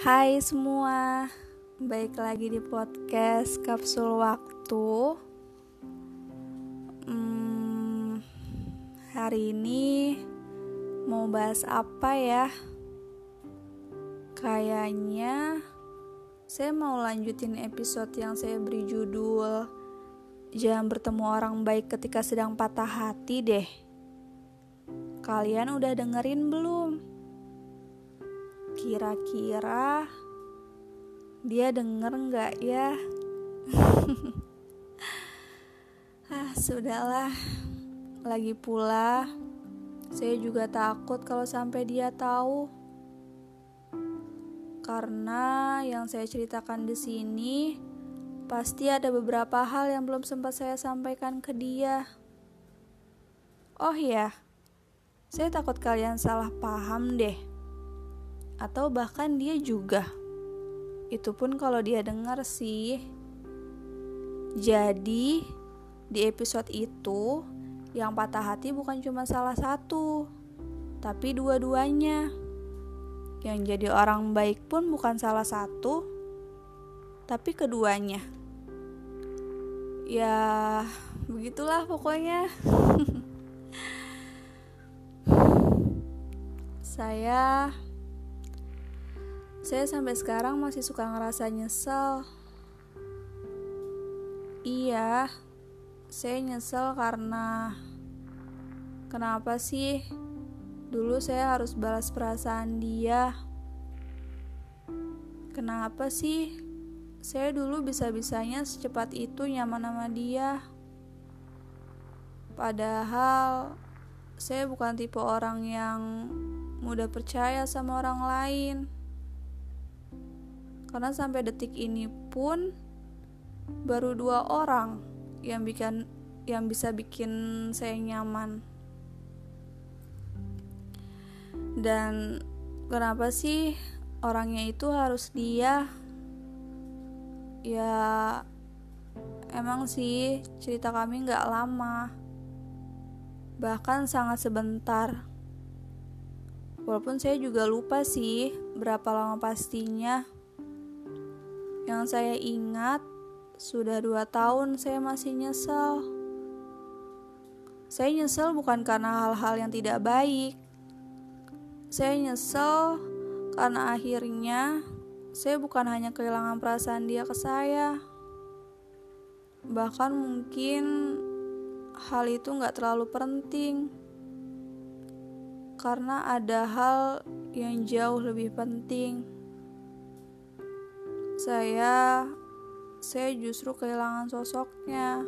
Hai semua, baik lagi di podcast Kapsul Waktu. Hmm, hari ini mau bahas apa ya? Kayaknya saya mau lanjutin episode yang saya beri judul Jangan bertemu orang baik ketika sedang patah hati deh. Kalian udah dengerin belum? Kira-kira dia denger nggak ya? ah, sudahlah. Lagi pula, saya juga takut kalau sampai dia tahu. Karena yang saya ceritakan di sini pasti ada beberapa hal yang belum sempat saya sampaikan ke dia. Oh ya, saya takut kalian salah paham deh atau bahkan dia juga. Itu pun kalau dia dengar sih. Jadi, di episode itu yang patah hati bukan cuma salah satu, tapi dua-duanya. Yang jadi orang baik pun bukan salah satu, tapi keduanya. Ya, begitulah pokoknya. Saya saya sampai sekarang masih suka ngerasa nyesel. Iya, saya nyesel karena kenapa sih dulu saya harus balas perasaan dia? Kenapa sih saya dulu bisa-bisanya secepat itu nyaman sama dia? Padahal saya bukan tipe orang yang mudah percaya sama orang lain. Karena sampai detik ini pun baru dua orang yang bikin yang bisa bikin saya nyaman. Dan kenapa sih orangnya itu harus dia? Ya emang sih cerita kami nggak lama, bahkan sangat sebentar. Walaupun saya juga lupa sih berapa lama pastinya. Yang saya ingat, sudah dua tahun saya masih nyesel. Saya nyesel bukan karena hal-hal yang tidak baik. Saya nyesel karena akhirnya saya bukan hanya kehilangan perasaan dia ke saya. Bahkan mungkin hal itu nggak terlalu penting. Karena ada hal yang jauh lebih penting saya saya justru kehilangan sosoknya.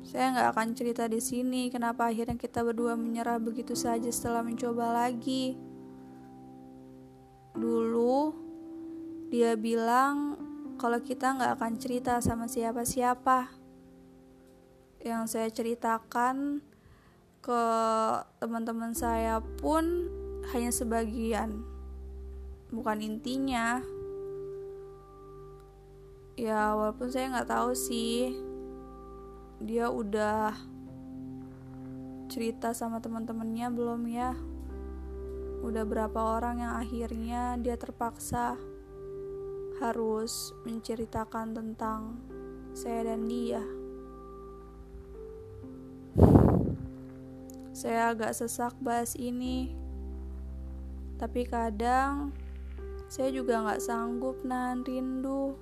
Saya nggak akan cerita di sini kenapa akhirnya kita berdua menyerah begitu saja setelah mencoba lagi. Dulu dia bilang kalau kita nggak akan cerita sama siapa-siapa. Yang saya ceritakan ke teman-teman saya pun hanya sebagian bukan intinya. Ya walaupun saya nggak tahu sih dia udah cerita sama teman-temannya belum ya? Udah berapa orang yang akhirnya dia terpaksa harus menceritakan tentang saya dan dia? Saya agak sesak bahas ini tapi kadang saya juga gak sanggup nahan rindu.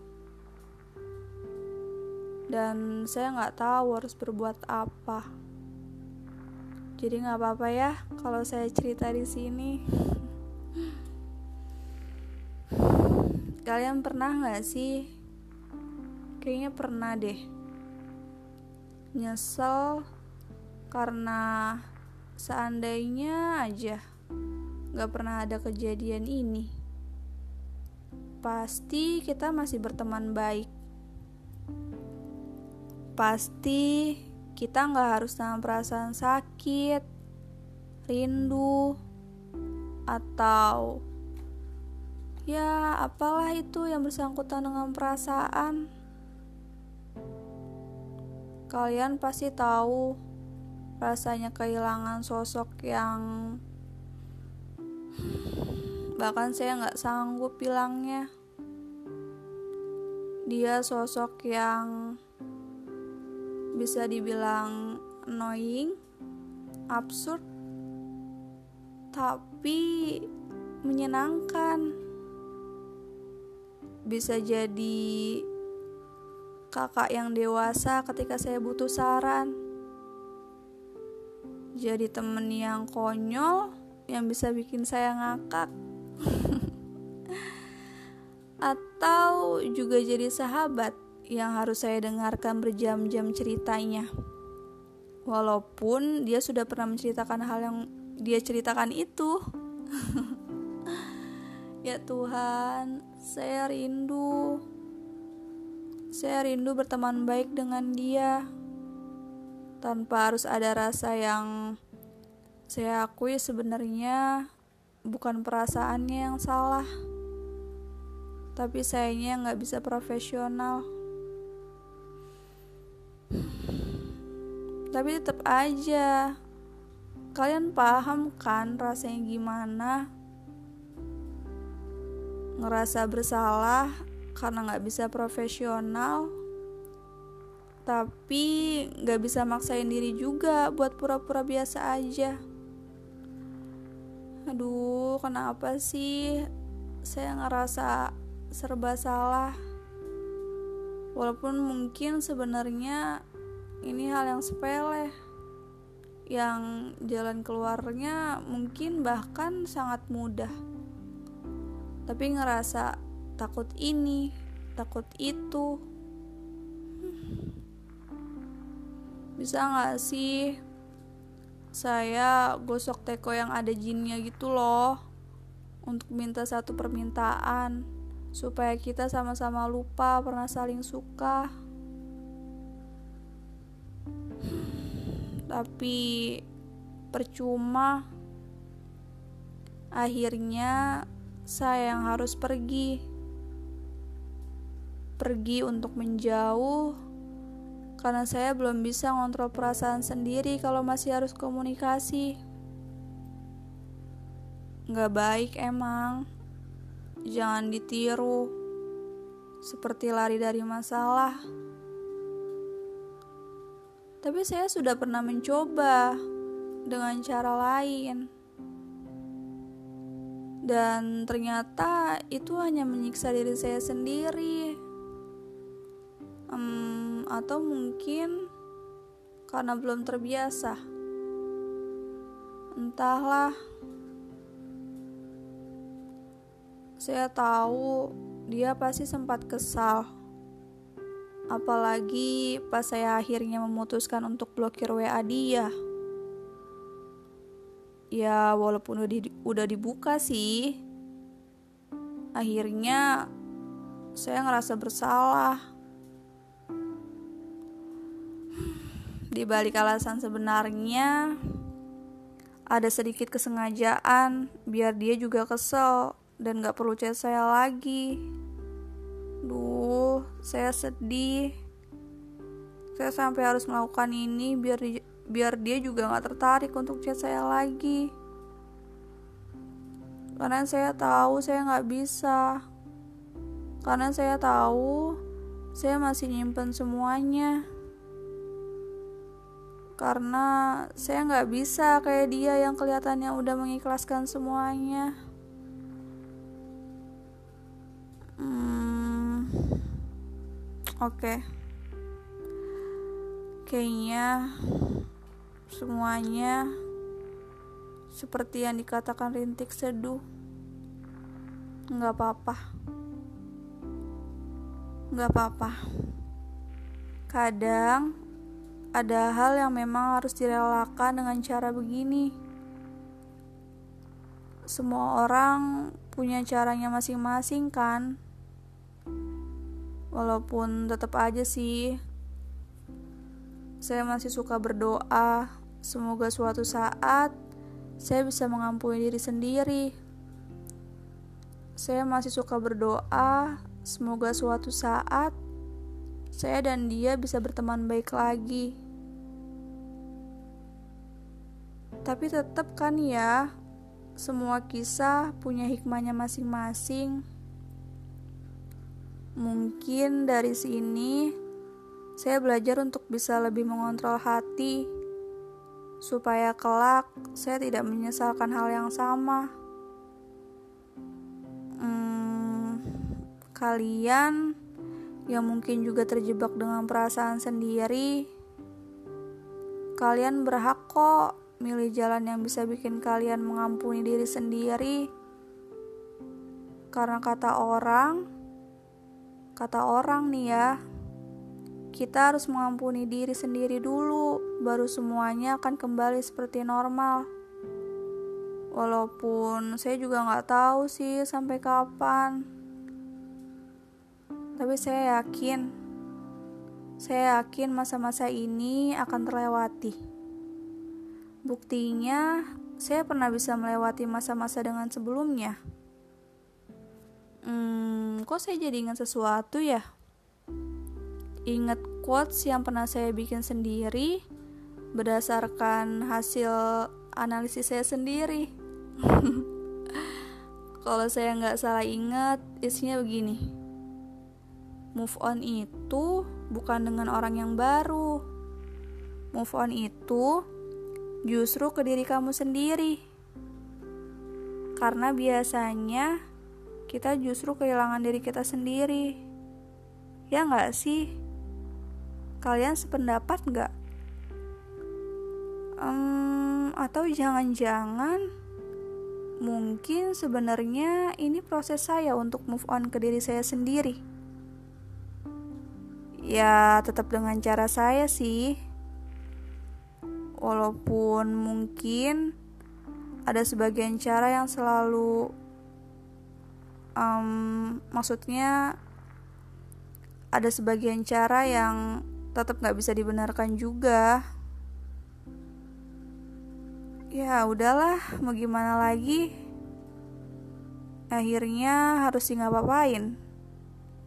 Dan saya gak tahu harus berbuat apa. Jadi gak apa-apa ya kalau saya cerita di sini. Kalian pernah gak sih? Kayaknya pernah deh. Nyesel karena seandainya aja gak pernah ada kejadian ini pasti kita masih berteman baik. Pasti kita nggak harus dengan perasaan sakit, rindu, atau ya apalah itu yang bersangkutan dengan perasaan. Kalian pasti tahu rasanya kehilangan sosok yang Bahkan saya nggak sanggup bilangnya. Dia sosok yang bisa dibilang annoying, absurd, tapi menyenangkan. Bisa jadi kakak yang dewasa ketika saya butuh saran. Jadi temen yang konyol yang bisa bikin saya ngakak. Atau juga jadi sahabat yang harus saya dengarkan berjam-jam ceritanya. Walaupun dia sudah pernah menceritakan hal yang dia ceritakan itu. ya Tuhan, saya rindu. Saya rindu berteman baik dengan dia. Tanpa harus ada rasa yang saya akui sebenarnya bukan perasaannya yang salah. Tapi sayangnya nggak bisa profesional. Tapi tetap aja Kalian paham kan rasanya gimana? Ngerasa bersalah karena gak bisa profesional, tapi gak bisa maksain diri juga buat pura-pura biasa aja. Aduh, kenapa sih? Saya ngerasa serba salah? Walaupun mungkin sebenarnya ini hal yang sepele. Yang jalan keluarnya mungkin bahkan sangat mudah. Tapi ngerasa takut ini takut itu. Bisa nggak sih saya gosok teko yang ada jinnya gitu loh untuk minta satu permintaan supaya kita sama-sama lupa pernah saling suka tapi percuma. Akhirnya, saya yang harus pergi, pergi untuk menjauh karena saya belum bisa ngontrol perasaan sendiri kalau masih harus komunikasi. Gak baik emang, jangan ditiru seperti lari dari masalah. Tapi saya sudah pernah mencoba dengan cara lain. Dan ternyata itu hanya menyiksa diri saya sendiri. Um, atau mungkin karena belum terbiasa. Entahlah. Saya tahu dia pasti sempat kesal Apalagi pas saya akhirnya memutuskan untuk blokir WA dia. Ya, walaupun udah, di, udah dibuka sih. Akhirnya saya ngerasa bersalah. Di balik alasan sebenarnya ada sedikit kesengajaan biar dia juga kesel dan gak perlu chat saya lagi. Duh, saya sedih. Saya sampai harus melakukan ini biar di, biar dia juga nggak tertarik untuk chat saya lagi. Karena saya tahu saya nggak bisa. Karena saya tahu saya masih nyimpen semuanya. Karena saya nggak bisa kayak dia yang kelihatannya udah mengikhlaskan semuanya. Oke. Kayaknya semuanya seperti yang dikatakan Rintik Seduh. Nggak apa-apa. Nggak apa-apa. Kadang ada hal yang memang harus direlakan dengan cara begini. Semua orang punya caranya masing-masing kan? walaupun tetap aja sih saya masih suka berdoa semoga suatu saat saya bisa mengampuni diri sendiri saya masih suka berdoa semoga suatu saat saya dan dia bisa berteman baik lagi tapi tetap kan ya semua kisah punya hikmahnya masing-masing. Mungkin dari sini saya belajar untuk bisa lebih mengontrol hati, supaya kelak saya tidak menyesalkan hal yang sama. Hmm, kalian yang mungkin juga terjebak dengan perasaan sendiri, kalian berhak kok milih jalan yang bisa bikin kalian mengampuni diri sendiri. Karena kata orang, kata orang nih ya, kita harus mengampuni diri sendiri dulu, baru semuanya akan kembali seperti normal. Walaupun saya juga nggak tahu sih sampai kapan. Tapi saya yakin, saya yakin masa-masa ini akan terlewati. Buktinya, saya pernah bisa melewati masa-masa dengan sebelumnya. Hmm, kok saya jadi ingat sesuatu ya? ingat quotes yang pernah saya bikin sendiri berdasarkan hasil analisis saya sendiri. Kalau saya nggak salah ingat, isinya begini. Move on itu bukan dengan orang yang baru. Move on itu justru ke diri kamu sendiri. Karena biasanya kita justru kehilangan diri kita sendiri. Ya nggak sih? Kalian sependapat nggak? Um, atau jangan-jangan mungkin sebenarnya ini proses saya untuk move on ke diri saya sendiri. Ya, tetap dengan cara saya sih. Walaupun mungkin ada sebagian cara yang selalu um, maksudnya ada sebagian cara yang tetap nggak bisa dibenarkan juga. Ya udahlah mau gimana lagi? Akhirnya harus sih nggak apa-apain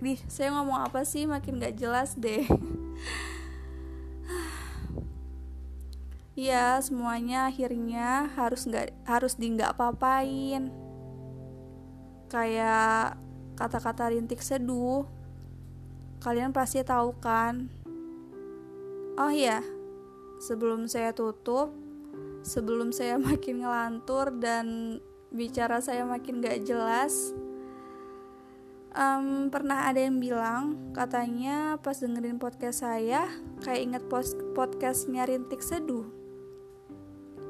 Bih, saya ngomong apa sih? Makin gak jelas deh Ya, semuanya akhirnya harus nggak harus di nggak apa-apain. Kayak kata-kata rintik seduh. Kalian pasti tahu kan Oh iya, sebelum saya tutup, sebelum saya makin ngelantur dan bicara saya makin gak jelas, um, pernah ada yang bilang katanya pas dengerin podcast saya kayak inget podcastnya Rintik Seduh.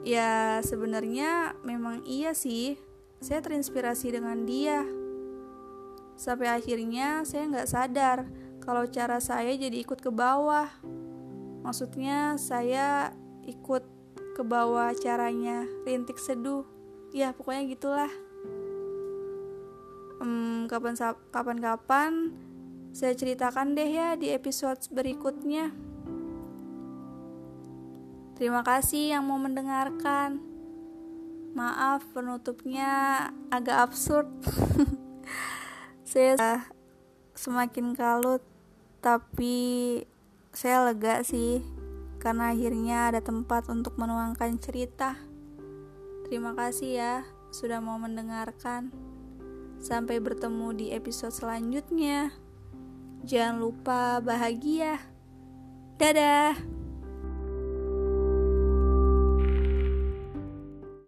Ya sebenarnya memang iya sih, saya terinspirasi dengan dia. Sampai akhirnya saya nggak sadar kalau cara saya jadi ikut ke bawah. Maksudnya saya ikut ke bawah caranya rintik seduh. Ya pokoknya gitulah. Hmm, kapan kapan kapan saya ceritakan deh ya di episode berikutnya terima kasih yang mau mendengarkan maaf penutupnya agak absurd saya semakin kalut tapi saya lega sih karena akhirnya ada tempat untuk menuangkan cerita. Terima kasih ya sudah mau mendengarkan. Sampai bertemu di episode selanjutnya. Jangan lupa bahagia. Dadah.